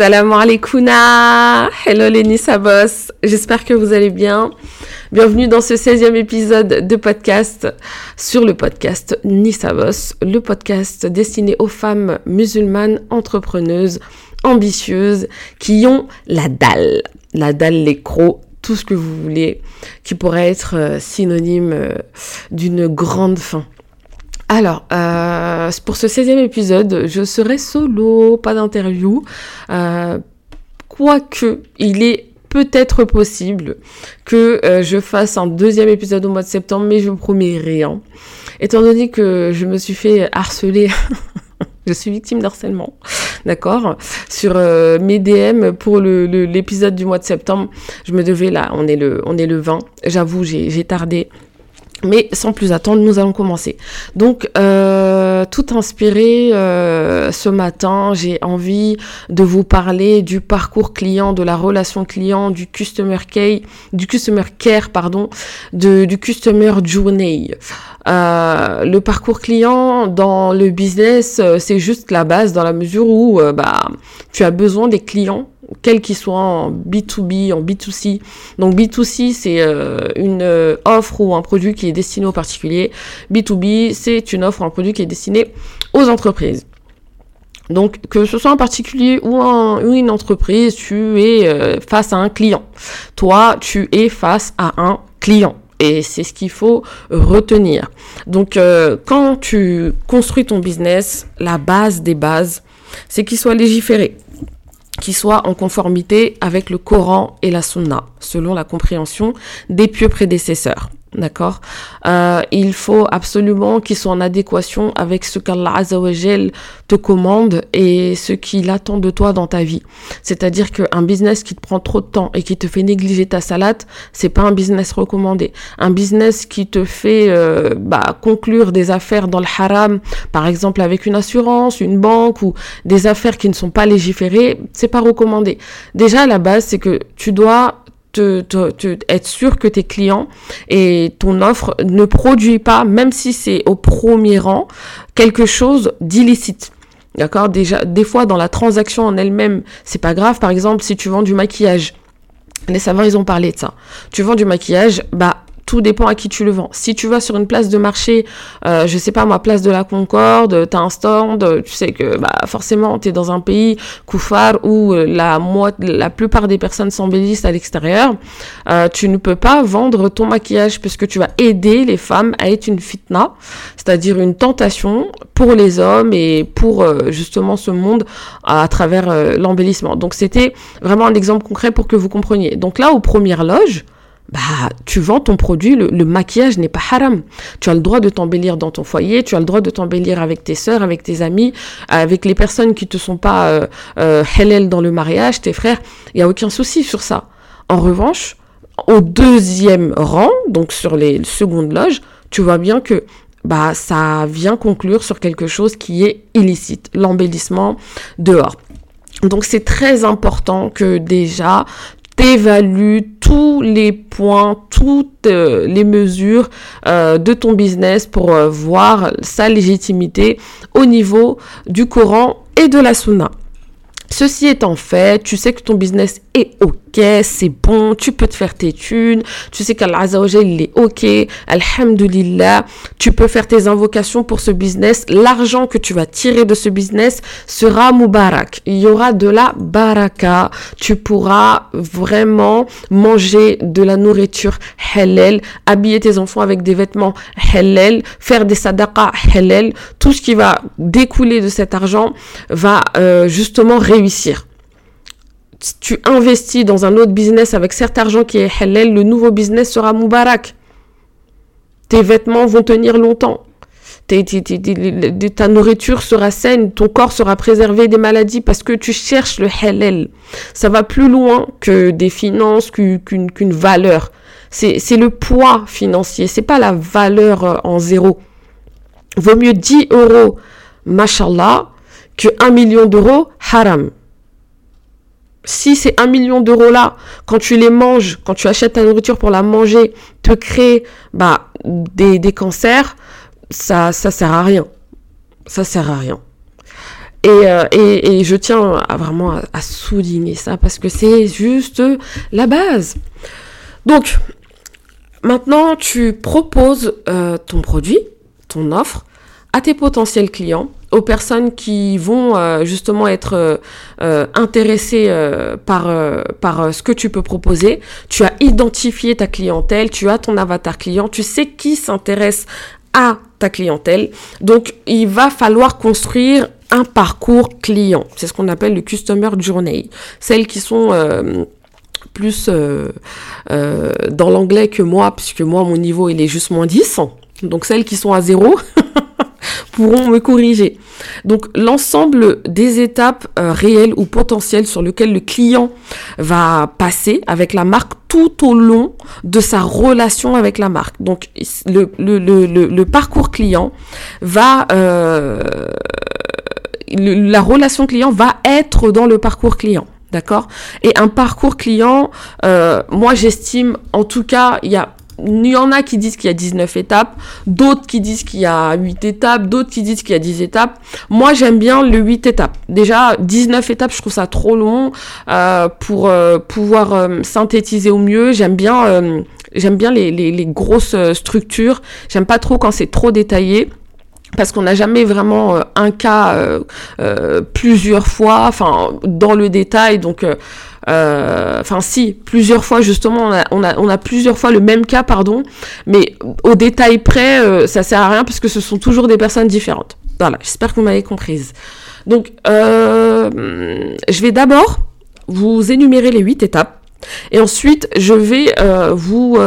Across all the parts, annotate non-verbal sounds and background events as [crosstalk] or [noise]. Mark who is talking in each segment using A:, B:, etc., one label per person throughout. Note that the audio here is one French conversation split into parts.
A: Salam alaikum. Hello les Nissabos. J'espère que vous allez bien. Bienvenue dans ce 16e épisode de podcast sur le podcast Nissabos, le podcast destiné aux femmes musulmanes entrepreneuses, ambitieuses, qui ont la dalle. La dalle, les crocs, tout ce que vous voulez, qui pourrait être euh, synonyme euh, d'une grande fin. Alors, euh, pour ce 16e épisode, je serai solo, pas d'interview. Euh, quoique, il est peut-être possible que euh, je fasse un deuxième épisode au mois de septembre, mais je ne promets rien. Étant donné que je me suis fait harceler, [laughs] je suis victime d'harcèlement, d'accord, sur mes DM pour l'épisode du mois de septembre. Je me devais là, on est le, on est le 20. J'avoue, j'ai tardé. Mais sans plus attendre, nous allons commencer. Donc, euh, tout inspiré euh, ce matin, j'ai envie de vous parler du parcours client, de la relation client, du customer care, du customer care, pardon, du customer journey. Euh, le parcours client dans le business, c'est juste la base dans la mesure où bah tu as besoin des clients quel qu'il soit en B2B, en B2C. Donc B2C, c'est euh, une euh, offre ou un produit qui est destiné aux particuliers. B2B, c'est une offre ou un produit qui est destiné aux entreprises. Donc que ce soit un particulier ou, une entreprise, tu es euh, face à un client. Toi, tu es face à un client. Et c'est ce qu'il faut retenir. Donc quand tu construis ton business, la base des bases, c'est qu'il soit légiféré qui soit en conformité avec le Coran et la Sunna, selon la compréhension des pieux prédécesseurs. D'accord euh, Il faut absolument qu'il soit en adéquation avec ce qu'Allah Azzawajal te commande et ce qu'il attend de toi dans ta vie. C'est-à-dire qu'un business qui te prend trop de temps et qui te fait négliger ta salade, c'est pas un business recommandé. Un business qui te fait euh, bah, conclure des affaires dans le haram, par exemple avec une assurance, une banque ou des affaires qui ne sont pas légiférées, c'est pas recommandé. Déjà, la base, c'est que tu dois te, être sûr que tes clients et ton offre ne produit pas, même si c'est au premier rang, quelque chose d'illicite. D'accord? Déjà, des fois, dans la transaction en elle-même, c'est pas grave. Par exemple, si tu vends du maquillage, les savants, ils ont parlé de ça. Tu vends du maquillage, bah, tout dépend à qui tu le vends. Si tu vas sur une place de marché, euh, je sais pas ma place de la Concorde, tu as un stand, tu sais que bah forcément tu es dans un pays koufar où euh, la plupart des personnes s'embellissent à l'extérieur, euh, tu ne peux pas vendre ton maquillage puisque tu vas aider les femmes à être une fitna, c'est-à-dire une tentation pour les hommes et pour justement ce monde à, travers l'embellissement. Donc c'était vraiment un exemple concret pour que vous compreniez. Donc là aux premières loges, bah, tu vends ton produit, le, maquillage n'est pas haram. Tu as le droit de t'embellir dans ton foyer, tu as le droit de t'embellir avec tes sœurs, avec tes amis, avec les personnes qui te sont pas euh, euh halal dans le mariage, tes frères. Il y a aucun souci sur ça. En revanche, au deuxième rang, donc sur les secondes loges, tu vois bien que bah ça vient conclure sur quelque chose qui est illicite, l'embellissement dehors. Donc c'est très important que déjà évalue tous les points, toutes euh, les mesures euh, de ton business pour euh, voir sa légitimité au niveau du Coran et de la Sunna. Ceci étant fait, tu sais que ton business est ok, c'est bon, tu peux te faire tes thunes, tu sais qu'Allah il est ok, alhamdulillah, tu peux faire tes invocations pour ce business, l'argent que tu vas tirer de ce business sera mubarak, il y aura de la baraka, tu pourras vraiment manger de la nourriture halal, habiller tes enfants avec des vêtements halal, faire des sadaqas halal, tout ce qui va découler de cet argent va euh, justement réussir tu investis dans un autre business avec cet argent qui est halal, le nouveau business sera mubarak. Tes vêtements vont tenir longtemps. ta nourriture sera saine, ton corps sera préservé des maladies parce que tu cherches le halal. Ça va plus loin que des finances, qu'une valeur. C'est le poids financier, c'est pas la valeur euh, en zéro. Vaut mieux 10 euros, mashallah, que 1 million d'euros, haram si ces 1 million d'euros là, quand tu les manges, quand tu achètes ta nourriture pour la manger, te crée bah, des, cancers, ça ça sert à rien. Ça sert à rien. Euh, et, et, je tiens vraiment à, souligner ça parce que c'est juste la base. Donc, maintenant, tu proposes euh, ton produit, ton offre à tes potentiels clients, aux personnes qui vont euh, justement être intéressées par, par ce que tu peux proposer. Tu as identifié ta clientèle, tu as ton avatar client, tu sais qui s'intéresse à ta clientèle. Donc, il va falloir construire un parcours client. C'est ce qu'on appelle le Customer Journey. Celles qui sont euh, plus euh, euh, dans l'anglais que moi, puisque moi, mon niveau, il est juste moins 10. Donc, celles qui sont à zéro [laughs] pourront me corriger. Donc, l'ensemble des étapes réelles ou potentielles sur lesquelles le client va passer avec la marque tout au long de sa relation avec la marque. Donc, le, le, le, le parcours client va la relation client va être dans le parcours client. D'accord? Et un parcours client, euh, moi j'estime, en tout cas, il y a il y en a qui disent qu'il y a 19 étapes, d'autres qui disent qu'il y a 8 étapes, d'autres qui disent qu'il y a 10 étapes. Moi, j'aime bien le 8 étapes. Déjà, 19 étapes, je trouve ça trop long euh, pour euh, pouvoir euh, synthétiser au mieux. J'aime bien, j'aime bien les, grosses structures. J'aime pas trop quand c'est trop détaillé parce qu'on n'a jamais vraiment un cas plusieurs fois, enfin dans le détail, donc enfin si plusieurs fois justement on a, on a, on a plusieurs fois le même cas pardon, mais au détail près ça sert à rien puisque ce sont toujours des personnes différentes. Voilà, j'espère que vous m'avez comprise. Donc je vais d'abord vous énumérer les huit étapes et ensuite je vais vous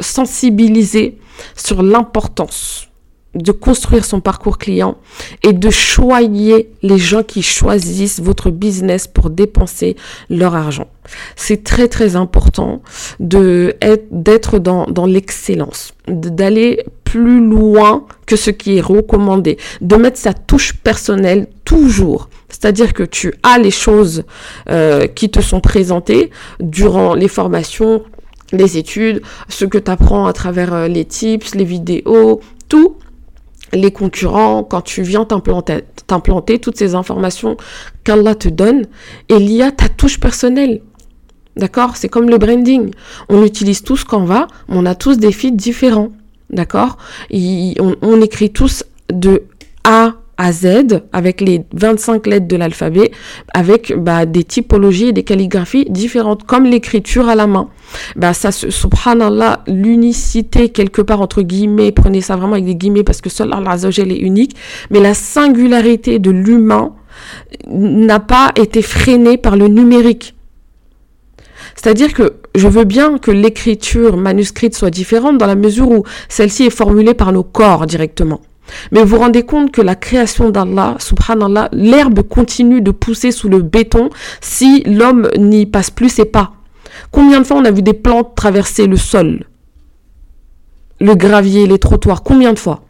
A: sensibiliser sur l'importance de construire son parcours client et de choyer les gens qui choisissent votre business pour dépenser leur argent. C'est très très important de d'être dans, l'excellence, d'aller plus loin que ce qui est recommandé, de mettre sa touche personnelle toujours. C'est-à-dire que tu as les choses euh, qui te sont présentées durant les formations, les études, ce que tu apprends à travers euh, les tips, les vidéos, tout les concurrents, quand tu viens t'implanter, toutes ces informations qu'Allah te donne, il y a ta touche personnelle. D'accord? C'est comme le branding. On utilise tous Canva, mais on a tous des feeds différents. D'accord? On écrit tous de A à Z avec les 25 lettres de l'alphabet, avec bah, des typologies et des calligraphies différentes, comme l'écriture à la main. Bah, ça, subhanallah, l'unicité quelque part entre guillemets, prenez ça vraiment avec des guillemets parce que seul Allah est unique, mais la singularité de l'humain n'a pas été freinée par le numérique. C'est-à-dire que je veux bien que l'écriture manuscrite soit différente dans la mesure où celle-ci est formulée par nos corps directement. Mais vous vous rendez compte que la création d'Allah, subhanallah, l'herbe continue de pousser sous le béton si l'homme n'y passe plus ses pas. Combien de fois on a vu des plantes traverser le sol Le gravier, les trottoirs, combien de fois?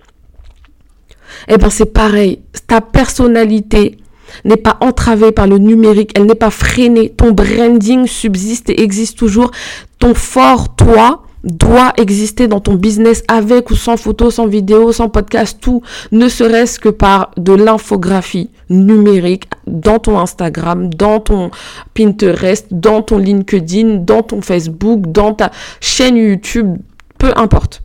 A: Eh bien c'est pareil, ta personnalité n'est pas entravée par le numérique, elle n'est pas freinée, ton branding subsiste et existe toujours, ton fort toi doit exister dans ton business avec ou sans photo, sans vidéo, sans podcast, tout, ne serait-ce que par de l'infographie numérique dans ton Instagram, dans ton Pinterest, dans ton LinkedIn, dans ton Facebook, dans ta chaîne YouTube, peu importe.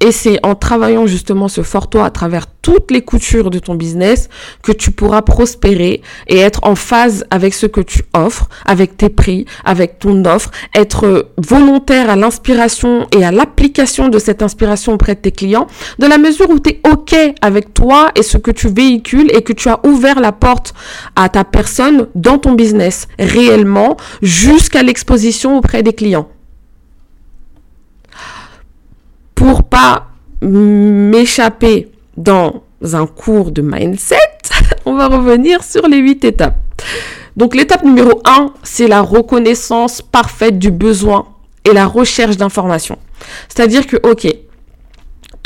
A: Et c'est en travaillant justement ce fort toi à travers toutes les coutures de ton business que tu pourras prospérer et être en phase avec ce que tu offres, avec tes prix, avec ton offre, être volontaire à l'inspiration et à l'application de cette inspiration auprès de tes clients, de la mesure où tu es OK avec toi et ce que tu véhicules et que tu as ouvert la porte à ta personne dans ton business réellement jusqu'à l'exposition auprès des clients pour pas m'échapper dans un cours de mindset, [laughs] on va revenir sur les huit étapes. Donc l'étape numéro un, c'est la reconnaissance parfaite du besoin et la recherche d'informations. C'est-à-dire que, ok,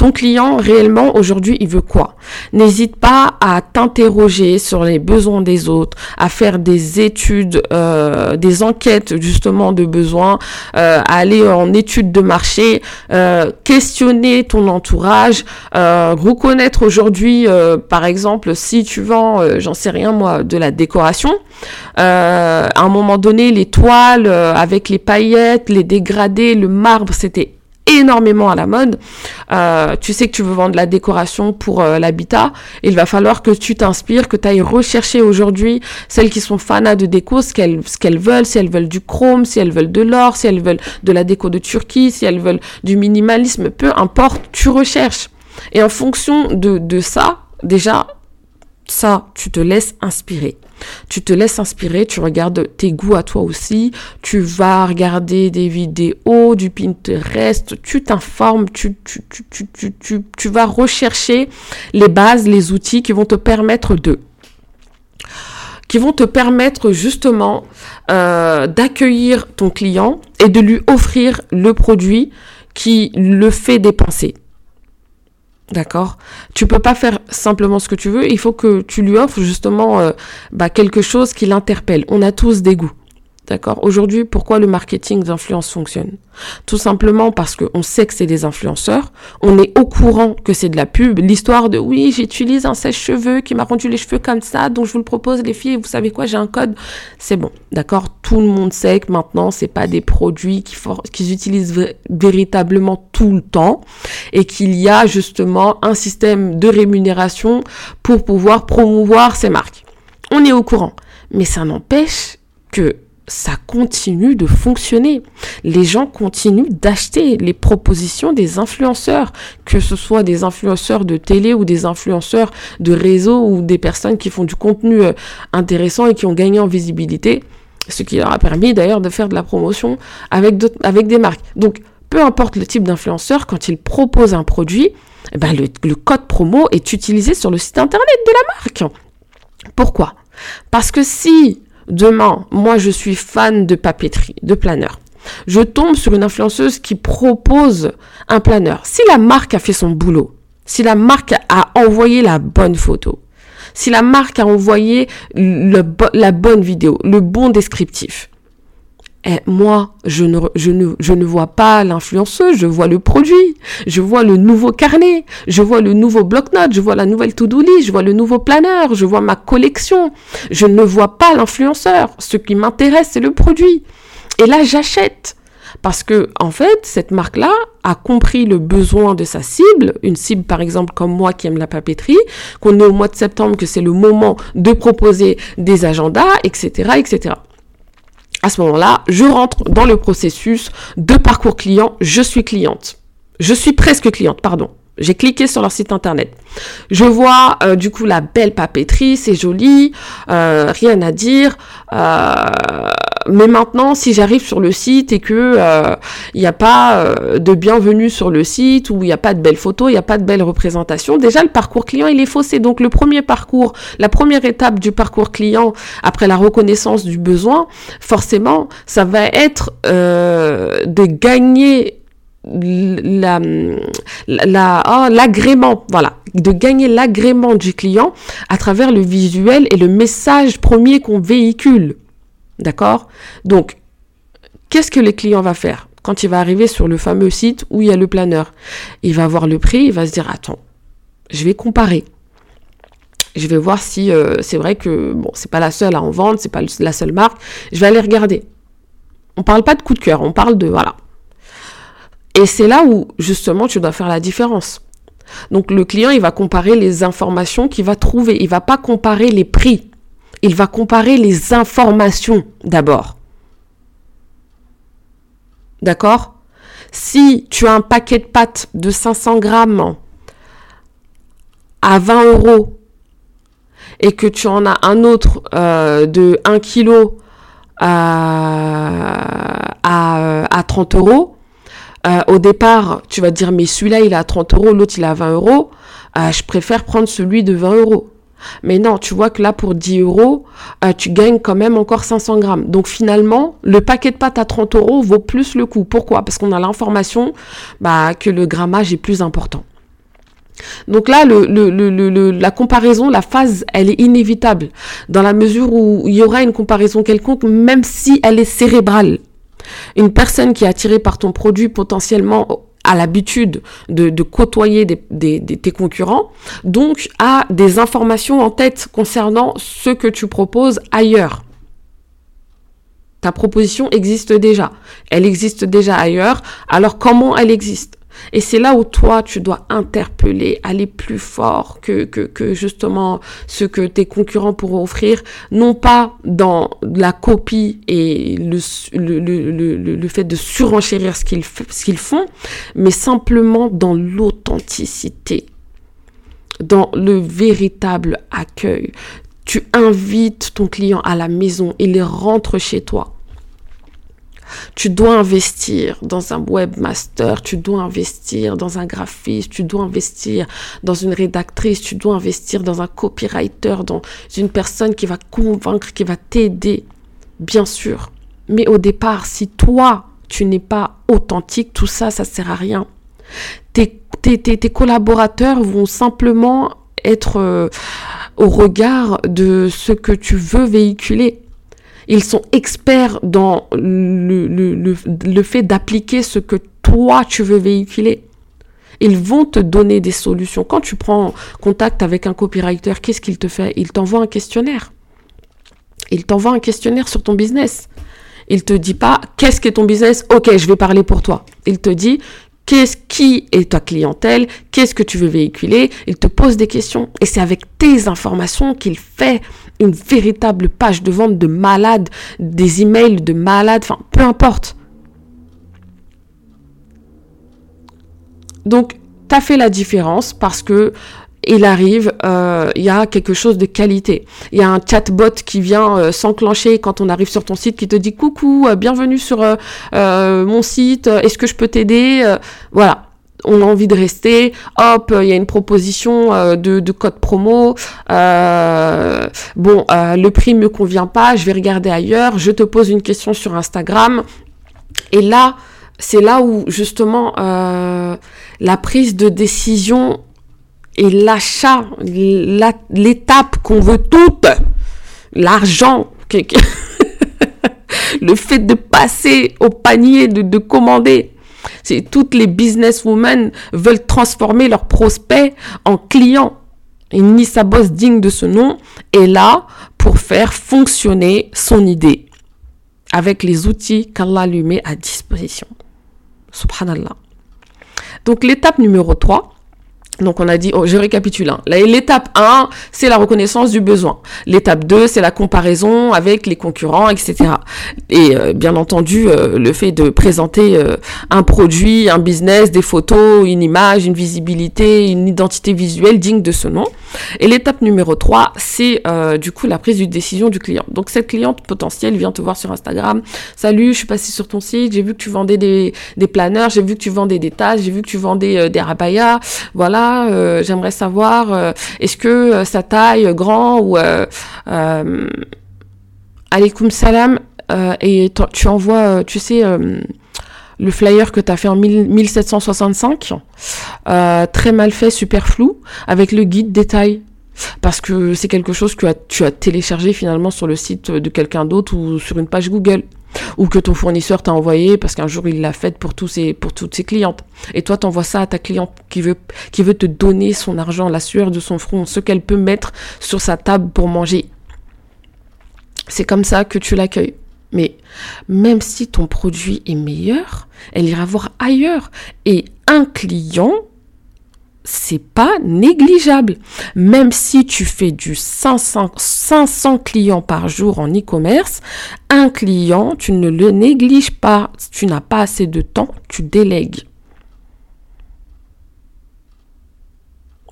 A: Ton client, réellement, aujourd'hui, il veut quoi? N'hésite pas à t'interroger sur les besoins des autres, à faire des études, euh, des enquêtes justement de besoins, euh, aller en études de marché, euh, questionner ton entourage, reconnaître aujourd'hui, par exemple, si tu vends, j'en sais rien moi, de la décoration, à un moment donné, les toiles avec les paillettes, les dégradés, le marbre, c'était énormément à la mode. Euh, tu sais que tu veux vendre la décoration pour euh, l'habitat. Il va falloir que tu t'inspires, que tu ailles rechercher aujourd'hui celles qui sont fanas de déco, ce qu'elles, ce qu'elles veulent, si elles veulent du chrome, si elles veulent de l'or, si elles veulent de la déco de Turquie, si elles veulent du minimalisme, peu importe, tu recherches. Et en fonction de, de ça, déjà, ça, tu te laisses inspirer. Tu te laisses inspirer, tu regardes tes goûts à toi aussi, tu vas regarder des vidéos, du Pinterest, tu t'informes, tu, tu, tu, vas rechercher les bases, les outils qui vont te permettre de qui vont te permettre justement euh, d'accueillir ton client et de lui offrir le produit qui le fait dépenser. D'accord Tu peux pas faire simplement ce que tu veux, il faut que tu lui offres justement euh, bah, quelque chose qui l'interpelle. On a tous des goûts. D'accord Aujourd'hui, pourquoi le marketing d'influence fonctionne? Tout simplement parce qu'on sait que c'est des influenceurs, on est au courant que c'est de la pub. L'histoire de oui, j'utilise un sèche-cheveux qui m'a rendu les cheveux comme ça, donc je vous le propose les filles, vous savez quoi, j'ai un code. C'est bon, d'accord Tout le monde sait que maintenant, c'est pas des produits qu'ils utilisent véritablement tout le temps et qu'il y a justement un système de rémunération pour pouvoir promouvoir ces marques. On est au courant, mais ça n'empêche que ça continue de fonctionner. Les gens continuent d'acheter les propositions des influenceurs, que ce soit des influenceurs de télé ou des influenceurs de réseau ou des personnes qui font du contenu euh, intéressant et qui ont gagné en visibilité, ce qui leur a permis d'ailleurs de faire de la promotion avec, des marques. Donc, peu importe le type d'influenceur, quand il propose un produit, eh ben le code promo est utilisé sur le site internet de la marque. Pourquoi? Parce que si Demain, moi je suis fan de papeterie, de planeur. Je tombe sur une influenceuse qui propose un planeur. Si la marque a fait son boulot, si la marque a envoyé la bonne photo, si la marque a envoyé la bonne vidéo, le bon descriptif, et eh, moi, je ne, vois pas l'influenceuse, je vois le produit, je vois le nouveau carnet, je vois le nouveau bloc-notes, je vois la nouvelle to-do list, je vois le nouveau planeur, je vois ma collection. Je ne vois pas l'influenceur. Ce qui m'intéresse, c'est le produit. Et là, j'achète. Parce que, en fait, cette marque-là a compris le besoin de sa cible, une cible par exemple comme moi qui aime la papeterie, qu'on est au mois de septembre, que c'est le moment de proposer des agendas, etc., etc à ce moment-là, je rentre dans le processus de parcours client, je suis cliente. Je suis presque cliente, pardon. J'ai cliqué sur leur site internet. Je vois euh, du coup la belle papeterie, c'est joli, euh, rien à dire. Euh, mais maintenant, si j'arrive sur le site et que il n'y a pas de bienvenue sur le site, ou il n'y a pas de belles photos, il n'y a pas de belles représentations, déjà le parcours client il est faussé. Donc le premier parcours, la première étape du parcours client après la reconnaissance du besoin, forcément, ça va être de gagner la, la, oh, l'agrément, voilà, de gagner l'agrément du client à travers le visuel et le message premier qu'on véhicule. D'accord? Donc, qu'est-ce que le client va faire quand il va arriver sur le fameux site où il y a le planeur? Il va voir le prix, il va se dire, attends, je vais comparer. Je vais voir si euh, c'est vrai que bon, c'est pas la seule à en vendre, c'est pas la seule marque. Je vais aller regarder. On parle pas de coup de cœur, on parle de voilà. Et c'est là où, justement, tu dois faire la différence. Donc, le client, il va comparer les informations qu'il va trouver. Il va pas comparer les prix. Il va comparer les informations d'abord. D'accord? Si tu as un paquet de pâtes de 500 grammes à 20 euros et que tu en as un autre euh, de 1 kg à, à, à 30 euros, euh, au départ, tu vas dire, mais celui-là, il est à 30 euros, l'autre, il est à 20 euros. Euh, je préfère prendre celui de 20 euros. Mais non, tu vois que là, pour 10 euros, euh, tu gagnes quand même encore 500 grammes. Donc finalement, le paquet de pâtes à 30 euros vaut plus le coup. Pourquoi? Parce qu'on a l'information bah, que le grammage est plus important. Donc là, la comparaison, la phase, elle est inévitable, dans la mesure où il y aura une comparaison quelconque, même si elle est cérébrale. Une personne qui est attirée par ton produit potentiellement a l'habitude de, côtoyer des, tes concurrents, donc a des informations en tête concernant ce que tu proposes ailleurs. Ta proposition existe déjà. Elle existe déjà ailleurs. Alors comment elle existe? Et c'est là où toi, tu dois interpeller, aller plus fort que, que, justement ce que tes concurrents pourront offrir, non pas dans la copie et le, le, le, le, fait de surenchérir ce qu'ils ce qu'ils font, mais simplement dans l'authenticité, dans le véritable accueil. Tu invites ton client à la maison, il rentre chez toi tu dois investir dans un webmaster, tu dois investir dans un graphiste, tu dois investir dans une rédactrice, tu dois investir dans un copywriter, dans une personne qui va convaincre, qui va t'aider, bien sûr. Mais au départ, si toi, tu n'es pas authentique, tout ça, ça sert à rien. Tes, tes, collaborateurs vont simplement être euh, au regard de ce que tu veux véhiculer. Ils sont experts dans le, fait d'appliquer ce que toi tu veux véhiculer. Ils vont te donner des solutions. Quand tu prends contact avec un copywriter, qu'est-ce qu'il te fait? Il t'envoie un questionnaire. Il t'envoie un questionnaire sur ton business. Il te dit pas qu'est-ce qu'est ton business? Ok, je vais parler pour toi. Il te dit qu'est-ce qui est ta clientèle, qu'est-ce que tu veux véhiculer? Il te pose des questions et c'est avec tes informations qu'il fait une véritable page de vente de malade, des emails de malade, enfin peu importe. Donc, tu as fait la différence parce que il arrive, euh, il y a quelque chose de qualité. Il y a un chatbot qui vient euh, s'enclencher quand on arrive sur ton site, qui te dit coucou, euh, bienvenue sur mon site, est-ce que je peux t'aider Voilà. On a envie de rester, hop, il y a une proposition euh, de, code promo, bon, le prix me convient pas, je vais regarder ailleurs, je te pose une question sur Instagram, et là, c'est là où justement la prise de décision et l'achat, l'étape qu'on veut toutes, l'argent, [laughs] le fait de passer au panier, de commander, toutes les businesswomen veulent transformer leurs prospects en clients. Et Nissa Boss, digne de ce nom, est là pour faire fonctionner son idée avec les outils qu'Allah lui met à disposition. Subhanallah. Donc l'étape numéro 3, donc on a dit, oh, je récapitule. Hein. L'étape 1, c'est la reconnaissance du besoin. L'étape 2, c'est la comparaison avec les concurrents, etc. Et euh, bien entendu, euh, le fait de présenter euh, un produit, un business, des photos, une image, une visibilité, une identité visuelle digne de ce nom. Et l'étape numéro 3, c'est du coup la prise de décision du client. Donc cette cliente potentielle vient te voir sur Instagram. Salut, je suis passée sur ton site, j'ai vu que tu vendais des, des planeurs, j'ai vu que tu vendais des tasses, j'ai vu que tu vendais des rabayas. Voilà euh, j'aimerais savoir, euh, est-ce que sa euh, taille grand ou alaykoum salam et tu envoies, tu sais, le flyer que tu as fait en 1765, très mal fait, super flou, avec le guide détail parce que c'est quelque chose que tu as téléchargé finalement sur le site de quelqu'un d'autre ou sur une page Google ou que ton fournisseur t'a envoyé parce qu'un jour il l'a fait pour toutes ses clientes. Et toi t'envoies ça à ta cliente qui veut te donner son argent, la sueur de son front, ce qu'elle peut mettre sur sa table pour manger. C'est comme ça que tu l'accueilles. Mais même si ton produit est meilleur, elle ira voir ailleurs. Et un client c'est pas négligeable. Même si tu fais du 500, 500 clients par jour en e-commerce, un client, tu ne le négliges pas. Tu n'as pas assez de temps, tu délègues.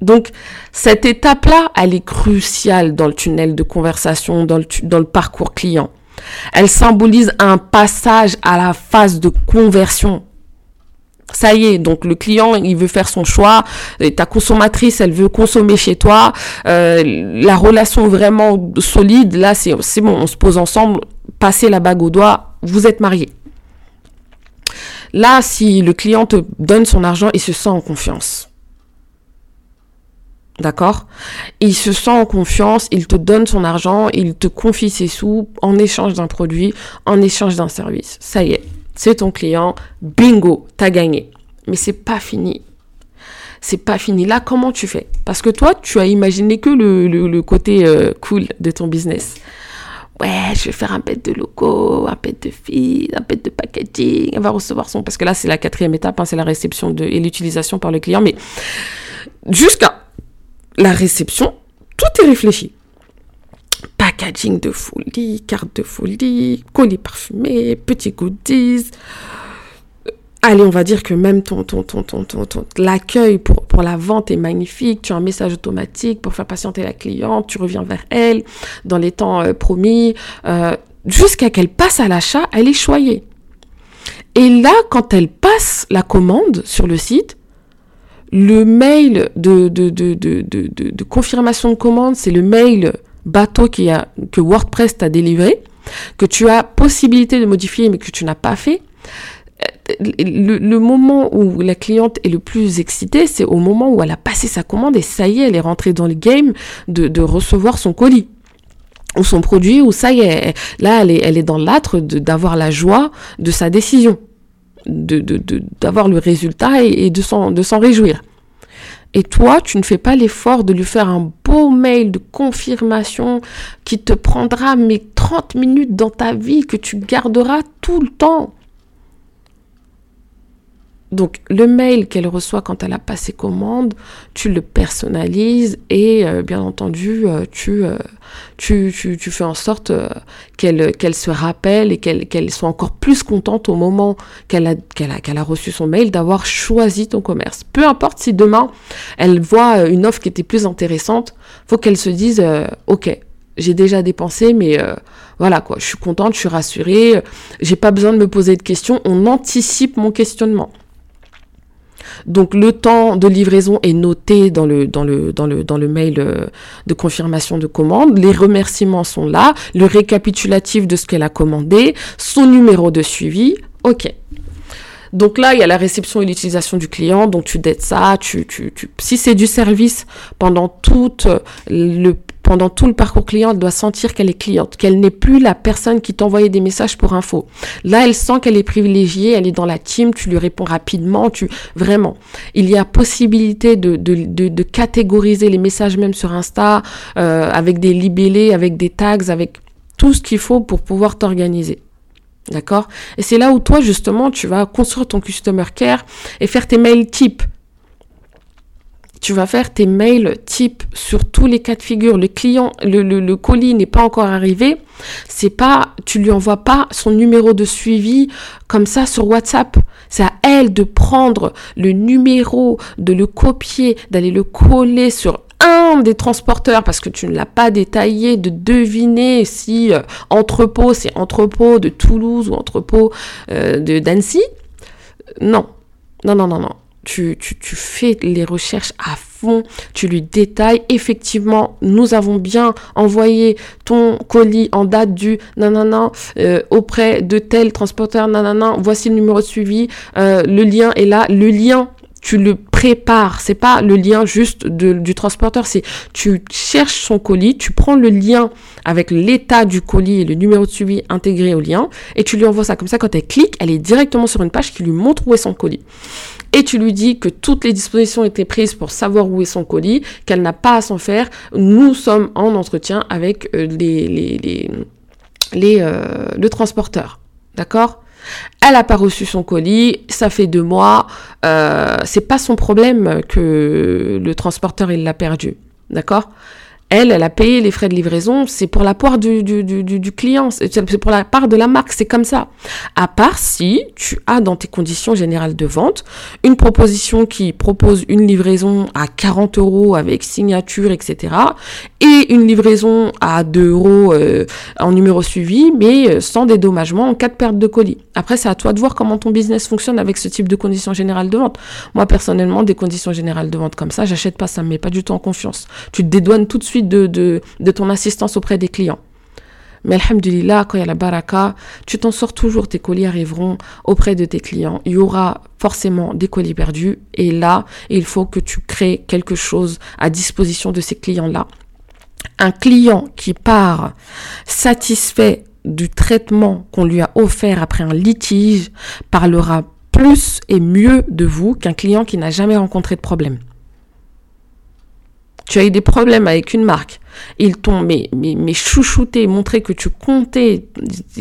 A: Donc, cette étape-là, elle est cruciale dans le tunnel de conversation, dans le parcours client. Elle symbolise un passage à la phase de conversion ça y est, donc le client, il veut faire son choix, ta consommatrice, elle veut consommer chez toi, euh, la relation vraiment solide, là, c'est bon, on se pose ensemble, passez la bague au doigt, vous êtes mariés. Là, si le client te donne son argent, il se sent en confiance. D'accord? Il se sent en confiance, il te donne son argent, il te confie ses sous en échange d'un produit, en échange d'un service. Ça y est, c'est ton client, bingo, t'as gagné. Mais c'est pas fini. C'est pas fini. Là, comment tu fais? Parce que toi, tu as imaginé que le, côté euh, cool de ton business. Ouais, je vais faire un bête de logo, un bête de feed, un bête de packaging. Elle va recevoir son. Parce que là, c'est la quatrième étape, hein, c'est la réception de, et l'utilisation par le client. Mais jusqu'à la réception, tout est réfléchi. Packaging de folie, carte de folie, colis parfumé, petits goodies. Allez, on va dire que même ton, ton, ton, ton, ton, l'accueil pour, pour la vente est magnifique. Tu as un message automatique pour faire patienter la cliente. Tu reviens vers elle dans les temps euh, promis. Euh, jusqu'à qu'elle passe à l'achat, elle est choyée. Et là, quand elle passe la commande sur le site, le mail de, confirmation de commande, c'est le mail bateau qui a, que WordPress t'a délivré, que tu as possibilité de modifier mais que tu n'as pas fait. Le, le, moment où la cliente est le plus excitée, c'est au moment où elle a passé sa commande et ça y est, elle est rentrée dans le game de, de recevoir son colis ou son produit, ou ça y est, là, elle est, elle est dans l'âtre d'avoir la joie de sa décision d'avoir de, le résultat et, de s'en réjouir. Et toi, tu ne fais pas l'effort de lui faire un beau mail de confirmation qui te prendra mes 30 minutes dans ta vie, que tu garderas tout le temps. Donc le mail qu'elle reçoit quand elle a passé commande, tu le personnalises et euh, bien entendu euh, euh, tu, tu, tu, fais en sorte qu'elle qu'elle se rappelle et qu'elle qu'elle soit encore plus contente au moment qu'elle a, qu'elle a, qu'elle a reçu son mail d'avoir choisi ton commerce. Peu importe si demain elle voit une offre qui était plus intéressante, faut qu'elle se dise ok j'ai déjà dépensé mais voilà quoi, je suis contente, je suis rassurée, j'ai pas besoin de me poser de questions, on anticipe mon questionnement. Donc le temps de livraison est noté dans le, mail euh, de confirmation de commande. Les remerciements sont là, le récapitulatif de ce qu'elle a commandé, son numéro de suivi. OK. Donc là, il y a la réception et l'utilisation du client. Donc tu dettes ça. Tu, tu, tu... Si c'est du service pendant toute le pendant tout le parcours client, elle doit sentir qu'elle est cliente, qu'elle n'est plus la personne qui t'envoyait des messages pour info. Là, elle sent qu'elle est privilégiée, elle est dans la team, tu lui réponds rapidement, tu vraiment. Il y a possibilité de, de, catégoriser les messages même sur Insta, euh, avec des libellés, avec des tags, avec tout ce qu'il faut pour pouvoir t'organiser. D'accord? Et c'est là où toi, justement, tu vas construire ton customer care et faire tes mails types tu vas faire tes mails type sur tous les cas de figure. Le client, le, le, colis n'est pas encore arrivé. C'est pas, tu lui envoies pas son numéro de suivi comme ça sur WhatsApp. C'est à elle de prendre le numéro, de le copier, d'aller le coller sur un des transporteurs parce que tu ne l'as pas détaillé, de deviner si euh, entrepôt c'est entrepôt de Toulouse ou entrepôt euh, de d'Annecy. Non, non, non, non, non tu, tu, fais les recherches à fond, tu lui détailles. Effectivement, nous avons bien envoyé ton colis en date du nanana euh, auprès de tel transporteur nanana. Voici le numéro de suivi. Euh, le lien est là. Le lien tu le prépares. C'est pas le lien juste du transporteur, c'est tu cherches son colis, tu prends le lien avec l'état du colis et le numéro de suivi intégré au lien et tu lui envoies ça. Comme ça, quand elle clique, elle est directement sur une page qui lui montre où est son colis. Et tu lui dis que toutes les dispositions étaient prises pour savoir où est son colis, qu'elle n'a pas à s'en faire. Nous sommes en entretien avec euh, les, les, euh, le transporteur. D'accord? Elle n'a pas reçu son colis, ça fait deux mois, euh, c'est pas son problème que le transporteur il l'a perdu, d'accord? Elle, elle a payé les frais de livraison, c'est pour la part du, client, c'est pour la part de la marque, c'est comme ça. À part si tu as dans tes conditions générales de vente une proposition qui propose une livraison à 40 euros avec signature, etc. Et une livraison à 2 euros euh, en numéro suivi, mais euh, sans dédommagement en cas de perte de colis. Après, c'est à toi de voir comment ton business fonctionne avec ce type de conditions générales de vente. Moi, personnellement, des conditions générales de vente comme ça, j'achète pas, ça me met pas du tout en confiance. Tu te dédouanes tout de suite de, de, ton assistance auprès des clients. Mais alhamdulillah, quand il y a la baraka, tu t'en sors toujours, tes colis arriveront auprès de tes clients. Il y aura forcément des colis perdus. Et là, il faut que tu crées quelque chose à disposition de ces clients-là. Un client qui part satisfait du traitement qu'on lui a offert après un litige parlera plus et mieux de vous qu'un client qui n'a jamais rencontré de problème. Tu as eu des problèmes avec une marque, ils t'ont mais, mais, chouchouté, montré que tu comptais,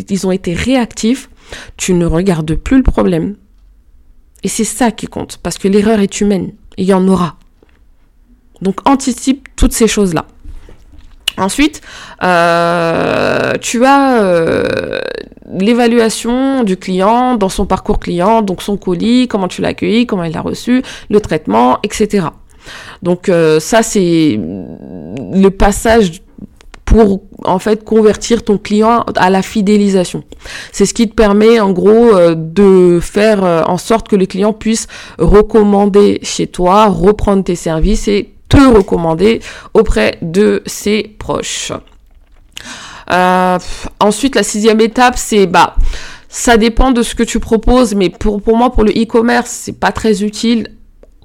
A: ils ont été réactifs, tu ne regardes plus le problème. Et c'est ça qui compte, parce que l'erreur est humaine, il y en aura. Donc anticipe toutes ces choses-là. Ensuite, euh, tu as euh, l'évaluation du client dans son parcours client, donc son colis, comment tu l'as accueilli, comment il l'a reçu, le traitement, etc. Donc euh, ça, c'est le passage pour en fait convertir ton client à la fidélisation. C'est ce qui te permet en gros de faire en sorte que le client puisse recommander chez toi, reprendre tes services et te recommander auprès de ses proches. Euh, ensuite, la sixième étape, c'est bah ça dépend de ce que tu proposes, mais pour, pour moi, pour le e-commerce, c'est pas très utile.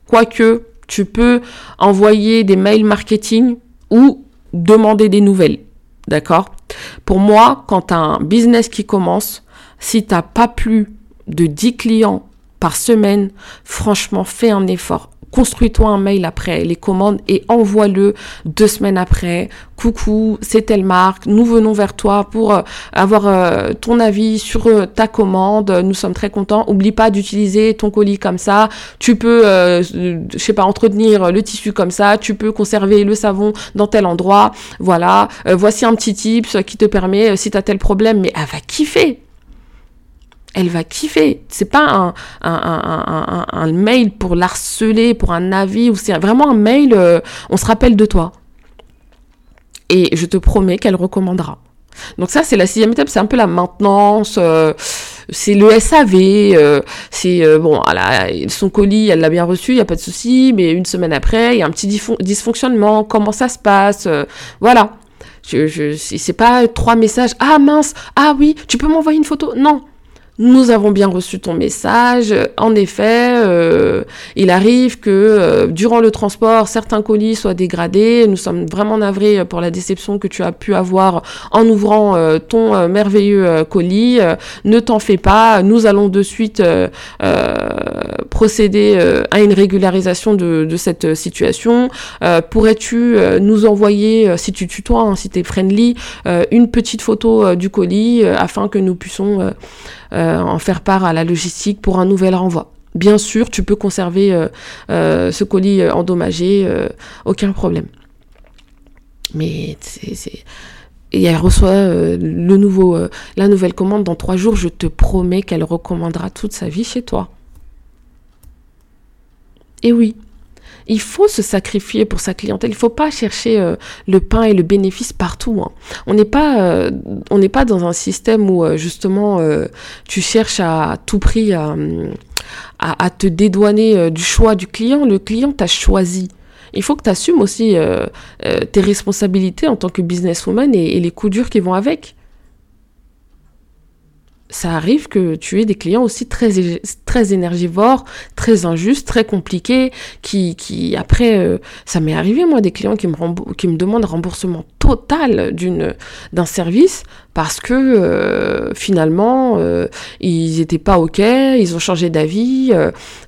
A: Quoique, tu peux envoyer des mails marketing ou demander des nouvelles. D'accord? Pour moi, quand tu as un business qui commence, si tu n'as pas plus de 10 clients par semaine, franchement, fais un effort construis-toi un mail après les commandes et envoie-le deux semaines après. Coucou, c'est telle marque, nous venons vers toi pour euh, avoir euh, ton avis sur euh, ta commande. Nous sommes très contents. Oublie pas d'utiliser ton colis comme ça. Tu peux, je sais pas, entretenir le tissu comme ça. Tu peux conserver le savon dans tel endroit. Voilà. voici un petit tips qui te permet, si tu tel problème, mais elle va kiffer elle va kiffer. C'est pas un, un, un, mail pour l'harceler, pour un avis, ou c'est vraiment un mail, euh, on se rappelle de toi. Et je te promets qu'elle recommandera. Donc ça, c'est la sixième étape, c'est un peu la maintenance, euh, c'est le SAV, euh, c'est, bon, son colis, elle l'a bien reçu, il n'y a pas de souci, mais une semaine après, il y a un petit dysfonctionnement, comment ça se passe, voilà. Je, je, c'est pas trois messages, ah mince, ah oui, tu peux m'envoyer une photo, non, nous avons bien reçu ton message. En effet, euh, il arrive que euh, durant le transport, certains colis soient dégradés. Nous sommes vraiment navrés pour la déception que tu as pu avoir en ouvrant euh, ton merveilleux colis. ne t'en fais pas. Nous allons de suite procéder à une régularisation de, cette situation. Pourrais-tu nous envoyer, si tu tutoies, hein, si tu es friendly, une petite photo du colis afin que nous puissions euh, en faire part à la logistique pour un nouvel renvoi. Bien sûr, tu peux conserver euh, euh, ce colis endommagé, aucun problème. Mais c'est et elle reçoit la nouvelle commande dans trois jours, je te promets qu'elle recommandera toute sa vie chez toi. Et oui, il faut se sacrifier pour sa clientèle. Il ne faut pas chercher euh, le pain et le bénéfice partout. Hein. On n'est pas, euh, on n'est pas dans un système où euh, justement tu cherches à, tout prix à, te dédouaner du choix du client. Le client t'a choisi. Il faut que tu assumes aussi tes responsabilités en tant que businesswoman et, et les coups durs qui vont avec ça arrive que tu aies des clients aussi très, très énergivores, très injustes, très compliqués, qui, qui après, euh, ça m'est arrivé moi, des clients qui me, qui me demandent remboursement total d'un service parce que euh, finalement, euh, ils n'étaient pas OK, ils ont changé d'avis,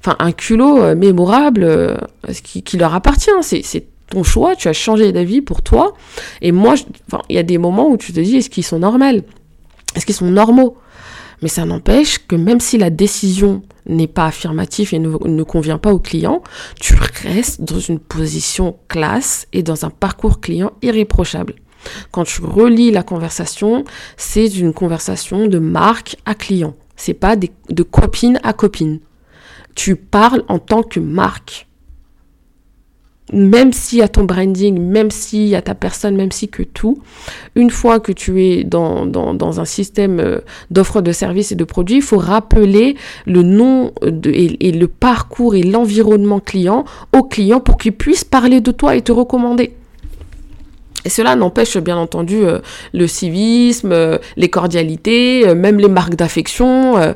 A: enfin un culot mémorable qui, qui, leur appartient, c'est, c'est ton choix, tu as changé d'avis pour toi, et moi, il y a des moments où tu te dis, est-ce qu'ils sont normaux Est-ce qu'ils sont normaux? Mais ça n'empêche que même si la décision n'est pas affirmative et ne, convient pas au client, tu restes dans une position classe et dans un parcours client irréprochable. Quand tu relis la conversation, c'est une conversation de marque à client. C'est pas de copine à copine. Tu parles en tant que marque même s'il y a ton branding, même s'il y a ta personne, même si que tout, une fois que tu es dans, dans, un système euh, d'offre de services et de produits, il faut rappeler le nom et, le parcours et l'environnement client au client pour qu'il puisse parler de toi et te recommander. Et cela n'empêche bien entendu euh, le civisme, euh, les cordialités, même les marques d'affection.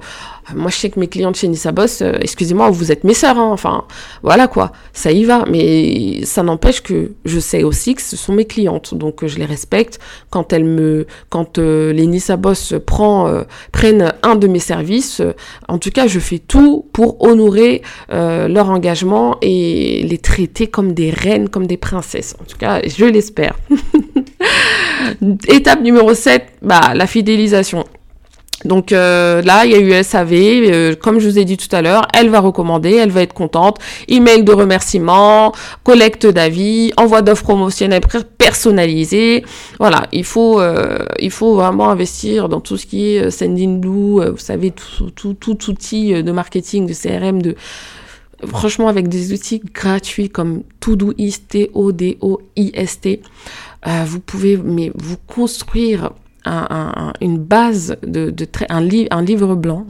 A: Moi, je sais que mes clientes chez Nissa Boss, excusez-moi, vous êtes mes sœurs, hein, enfin, voilà quoi, ça y va. Mais ça n'empêche que je sais aussi que ce sont mes clientes, donc je les respecte. Quand elles me, quand les Nissa Boss prend, prennent un de mes services, en tout cas, je fais tout pour honorer leur engagement et les traiter comme des reines, comme des princesses. En tout cas, je l'espère. [laughs] Étape numéro 7, bah, la fidélisation. Donc euh, là, il y a eu SAV, euh, comme je vous ai dit tout à l'heure, elle va recommander, elle va être contente, email de remerciement, collecte d'avis, envoi d'offres promotionnelles personnalisées. Voilà, il faut, euh, il faut vraiment investir dans tout ce qui est Sending Blue, vous savez, tout, tout, tout outil de marketing, de CRM, de franchement avec des outils gratuits comme Todoist, T-O-D-O-I-S-T, euh, vous pouvez mais vous construire un, une base de, un, livre blanc,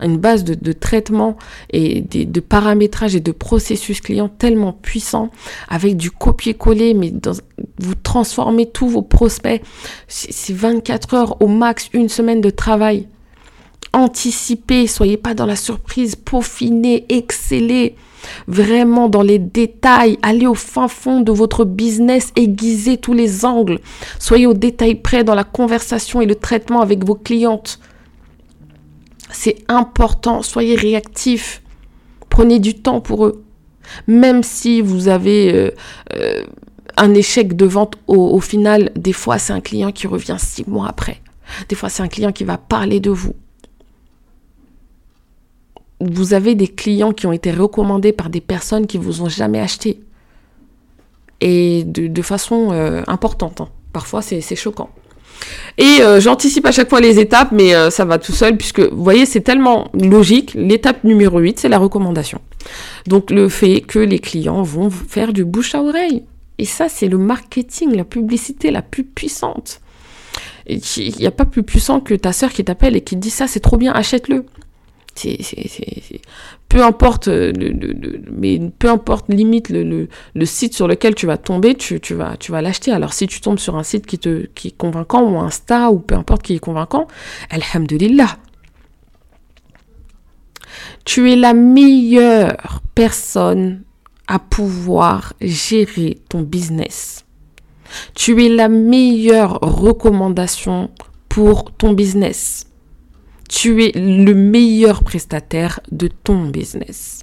A: une, base de, traitement et de, paramétrage et de processus client tellement puissant avec du copier-coller, mais vous transformez tous vos prospects. C'est 24 heures au max, une semaine de travail anticipez, soyez pas dans la surprise, peaufinez, excellez vraiment dans les détails, allez au fin fond de votre business, aiguisez tous les angles, soyez au détail près dans la conversation et le traitement avec vos clientes. C'est important, soyez réactifs, prenez du temps pour eux. Même si vous avez euh, euh, un échec de vente au final, des fois c'est un client qui revient six mois après. Des fois c'est un client qui va parler de vous vous avez des clients qui ont été recommandés par des personnes qui vous ont jamais acheté. Et de, façon euh, importante. Hein. Parfois, c'est choquant. Et euh, j'anticipe à chaque fois les étapes, mais euh, ça va tout seul, puisque vous voyez, c'est tellement logique. L'étape numéro 8, c'est la recommandation. Donc le fait que les clients vont faire du bouche à oreille. Et ça, c'est le marketing, la publicité la plus puissante. Il n'y a pas plus puissant que ta sœur qui t'appelle et qui te dit ça, c'est trop bien, achète-le peu importe, euh, le, mais peu importe limite le, le, site sur lequel tu vas tomber, tu, tu vas, tu vas l'acheter. Alors si tu tombes sur un site qui, te, qui est convaincant ou un star ou peu importe qui est convaincant, alhamdulillah. Tu es la meilleure personne à pouvoir gérer ton business. Tu es la meilleure recommandation pour ton business tu es le meilleur prestataire de ton business.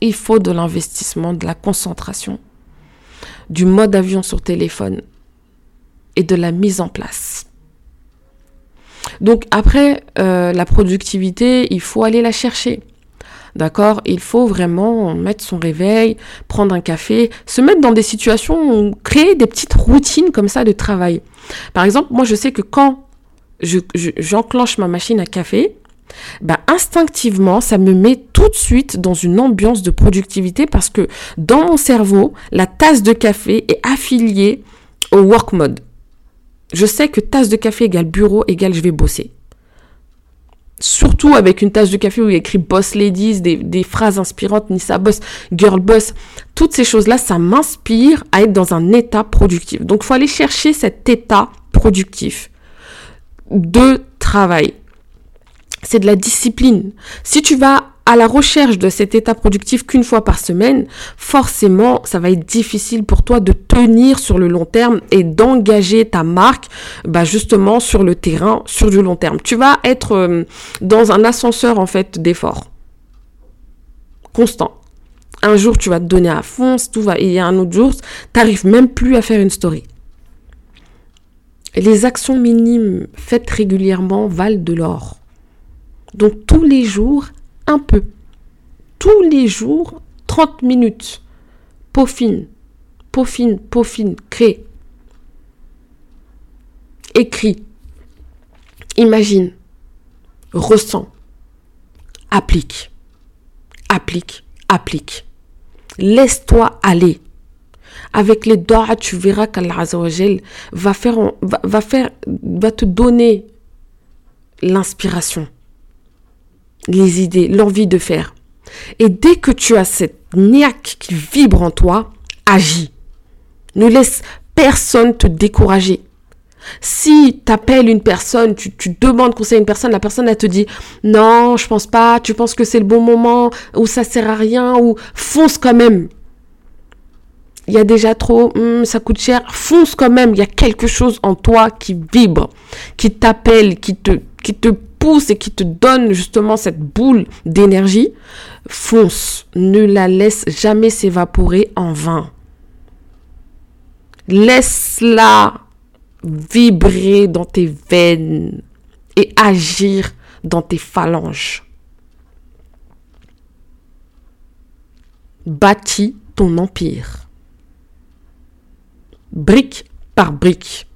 A: Il faut de l'investissement, de la concentration, du mode avion sur téléphone et de la mise en place. Donc après, euh, la productivité, il faut aller la chercher. D'accord? Il faut vraiment mettre son réveil, prendre un café, se mettre dans des situations, créer des petites routines comme ça de travail. Par exemple, moi je sais que quand j'enclenche ma machine à café, bah instinctivement, ça me met tout de suite dans une ambiance de productivité parce que dans mon cerveau, la tasse de café est affiliée au work mode. Je sais que tasse de café égale bureau égale je vais bosser. Surtout avec une tasse de café où il y écrit boss ladies, des, des phrases inspirantes, Nissa boss, girl boss. Toutes ces choses-là, ça m'inspire à être dans un état productif. Donc, il faut aller chercher cet état productif de travail. C'est de la discipline. Si tu vas à la recherche de cet état productif qu'une fois par semaine, forcément, ça va être difficile pour toi de tenir sur le long terme et d'engager ta marque, bah justement, sur le terrain, sur du long terme. Tu vas être euh, dans un ascenseur, en fait, d'effort. Constant. Un jour, tu vas te donner à fond, tout va, et il y a un autre jour, tu n'arrives même plus à faire une story. Les actions minimes faites régulièrement valent de l'or. Donc tous les jours, un peu. Tous les jours, 30 minutes. Peaufine, peaufine, peaufine, crée. Écris. Imagine. Ressens. Applique. Applique. Applique. Laisse-toi aller avec les doigts, tu verras qu'Allah va faire, va, te donner l'inspiration, les idées, l'envie de faire. Et dès que tu as cette niaque qui vibre en toi, agis. Ne laisse personne te décourager. Si tu appelles une personne, tu, demandes conseil à une personne, la personne elle te dit non, je pense pas, tu penses que c'est le bon moment, ou ça sert à rien, ou fonce quand même. Il y a déjà trop, hmm, ça coûte cher, fonce quand même. Il y a quelque chose en toi qui vibre, qui t'appelle, qui te, qui te pousse et qui te donne justement cette boule d'énergie. Fonce, ne la laisse jamais s'évaporer en vain. Laisse-la vibrer dans tes veines et agir dans tes phalanges. Bâtis ton empire. Brique par brique.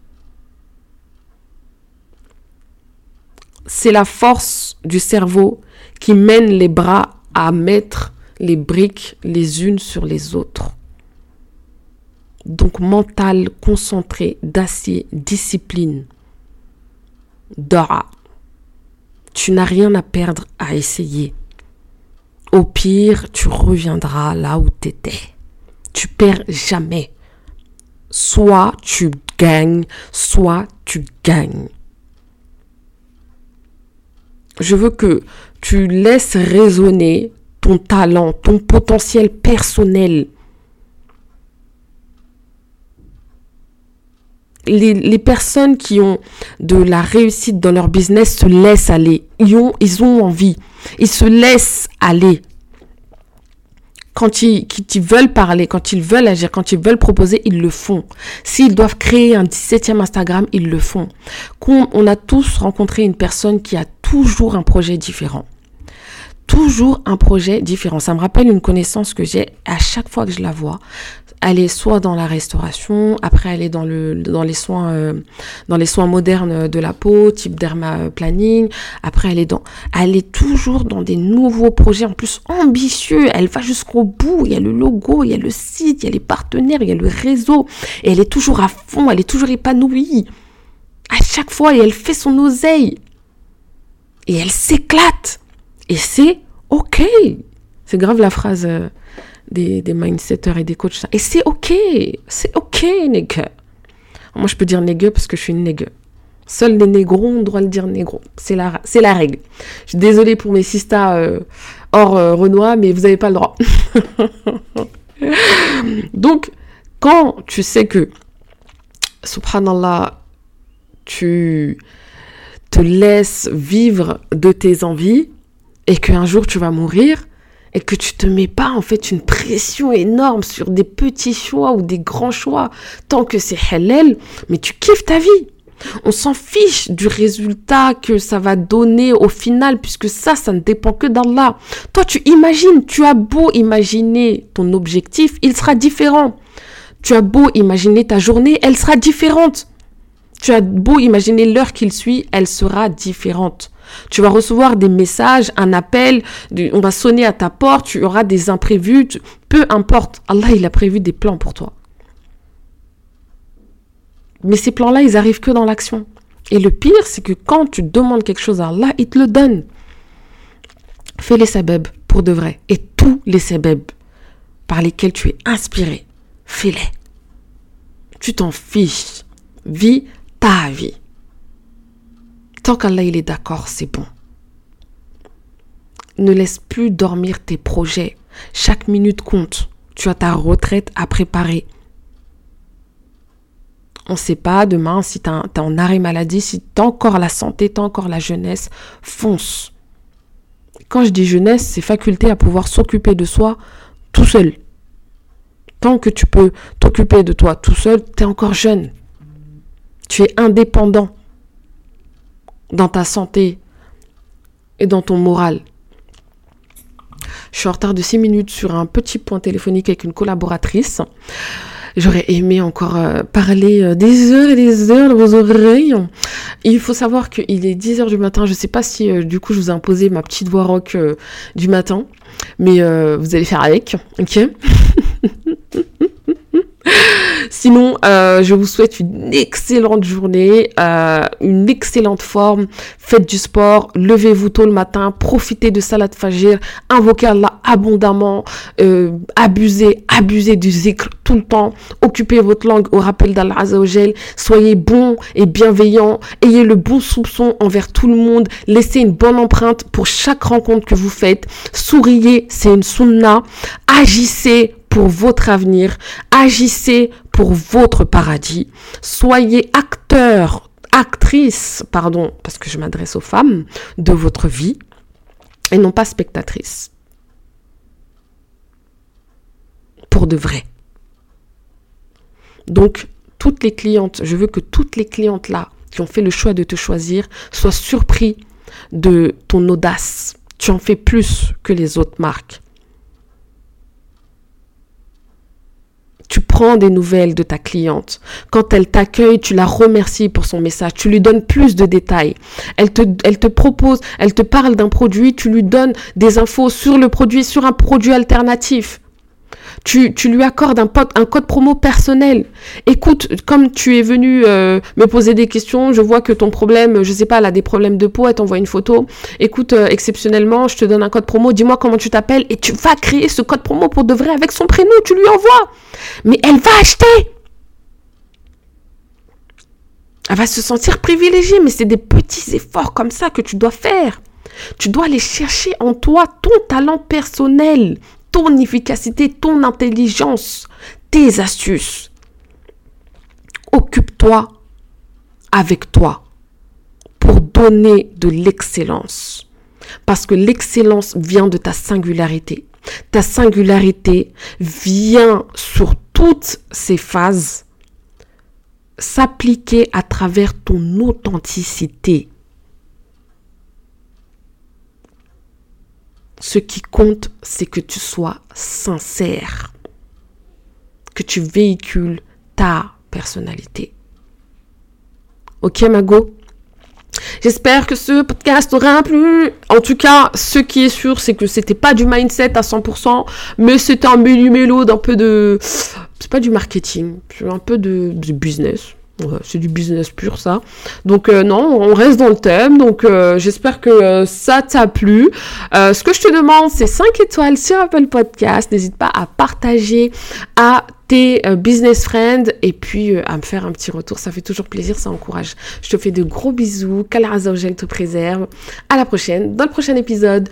A: C'est la force du cerveau qui mène les bras à mettre les briques les unes sur les autres. Donc mental, concentré, d'acier, discipline. Dora. Tu n'as rien à perdre à essayer. Au pire, tu reviendras là où tu étais. Tu perds jamais. Soit tu gagnes, soit tu gagnes. Je veux que tu laisses résonner ton talent, ton potentiel personnel les, personnes qui ont de la réussite dans leur business se laissent aller. Ils ont, ils ont envie. Ils se laissent aller. Quand ils, veulent parler, quand ils veulent agir, quand ils veulent proposer, ils le font. S'ils doivent créer un 17e Instagram, ils le font. on a tous rencontré une personne qui a toujours un projet différent toujours un projet différent. Ça me rappelle une connaissance que j'ai à chaque fois que je la vois. Elle est soit dans la restauration, après elle est dans le dans les soins euh, dans les soins modernes de la peau, type dermaplaning. Après elle est dans elle est toujours dans des nouveaux projets en plus ambitieux. Elle va jusqu'au bout. Il y a le logo, il y a le site, il y a les partenaires, il y a le réseau. Et elle est toujours à fond. Elle est toujours épanouie. À chaque fois, elle fait son oseille. Et elle s'éclate. Et c'est OK. C'est grave la phrase euh, des, des mindsetters et des coachs. Et c'est OK. C'est OK, nègre. Moi, je peux dire nègre parce que je suis une nègre. Seuls les négros ont le droit de dire négro. C'est la, la règle. Je suis désolée pour mes sistas euh, hors euh, Renoir, mais vous n'avez pas le droit. [laughs] Donc, quand tu sais que, subhanallah, tu te laisses vivre de tes envies, et qu'un jour tu vas mourir et que tu te mets pas en fait une pression énorme sur des petits choix ou des grands choix tant que c'est halal, mais tu kiffes ta vie. On s'en fiche du résultat que ça va donner au final, puisque ça, ça ne dépend que d'Allah. Toi, tu imagines, tu as beau imaginer ton objectif, il sera différent. Tu as beau imaginer ta journée, elle sera différente. Tu as beau imaginer l'heure qu'il suit, elle sera différente. Tu vas recevoir des messages, un appel, on va sonner à ta porte, tu auras des imprévus, peu importe. Allah, il a prévu des plans pour toi. Mais ces plans-là, ils arrivent que dans l'action. Et le pire, c'est que quand tu demandes quelque chose à Allah, il te le donne. Fais les sabeb pour de vrai. Et tous les sabeb par lesquels tu es inspiré, fais-les. Tu t'en fiches. Vis ta vie. Tant qu'Allah il est d'accord, c'est bon. Ne laisse plus dormir tes projets. Chaque minute compte. Tu as ta retraite à préparer. On ne sait pas demain si tu es en arrêt maladie, si tu as encore la santé, tu as encore la jeunesse. Fonce. Quand je dis jeunesse, c'est faculté à pouvoir s'occuper de soi tout seul. Tant que tu peux t'occuper de toi tout seul, tu es encore jeune. Tu es indépendant dans ta santé et dans ton moral. Je suis en retard de 6 minutes sur un petit point téléphonique avec une collaboratrice. J'aurais aimé encore euh, parler euh, des heures et des heures de vos oreilles. Il faut savoir qu'il est 10 heures du matin. Je ne sais pas si euh, du coup je vous ai imposé ma petite voix rock du matin. Mais vous allez faire avec. Ok? [laughs] Sinon, euh, je vous souhaite une excellente journée, euh, une excellente forme. Faites du sport, levez-vous tôt le matin, profitez de Salat Fajr, invoquez Allah abondamment, euh, abusez, abusez du zikr tout le temps. Occupez votre langue au rappel d'Allah Azzawajal. Soyez bon et bienveillant. Ayez le bon soupçon envers tout le monde. Laissez une bonne empreinte pour chaque rencontre que vous faites. Souriez, c'est une sunna. Agissez votre avenir. Agissez pour votre paradis. Soyez acteur, actrice, pardon, parce que je m'adresse aux femmes, de votre vie et non pas spectatrice. Pour de vrai. Donc, toutes les clientes, je veux que toutes les clientes là qui ont fait le choix de te choisir soient surpris de ton audace. Tu en fais plus que les autres marques. Tu prends des nouvelles de ta cliente. Quand elle t'accueille, tu la remercies pour son message. Tu lui donnes plus de détails. Elle te, elle te propose, elle te parle d'un produit, tu lui donnes des infos sur le produit, sur un produit alternatif. Tu, lui accordes un, code promo personnel. Écoute, comme tu es venu euh, me poser des questions, je vois que ton problème, je sais pas, elle a des problèmes de peau, elle t'envoie une photo. Écoute, euh, exceptionnellement, je te donne un code promo, dis-moi comment tu t'appelles et tu vas créer ce code promo pour de vrai avec son prénom, tu lui envoies. Mais elle va acheter. Elle va se sentir privilégiée, mais c'est des petits efforts comme ça que tu dois faire. Tu dois aller chercher en toi ton talent personnel, ton efficacité, ton intelligence, tes astuces. Occupe-toi avec toi pour donner de l'excellence. Parce que l'excellence vient de ta singularité. Ta singularité vient sur toutes ces phases s'appliquer à travers ton authenticité. Ce qui compte, c'est que tu sois sincère, que tu véhicules ta personnalité. Ok, Mago? J'espère que ce podcast aura plu. En tout cas, ce qui est sûr, c'est que c'était pas du mindset à 100%, mais c'était un mélu-mélo d'un peu de... C'est pas du marketing, c'est un peu de, business. C'est du business pur ça. Donc euh, non, on reste dans le thème. Donc euh, j'espère que euh, ça t'a plu. ce que je te demande, c'est 5 étoiles sur Apple Podcast. N'hésite pas à partager, à tes business friends et puis à me faire un petit retour. Ça fait toujours plaisir, ça encourage. Je te fais de gros bisous. Qu'Allah te préserve. À la prochaine, dans le prochain épisode.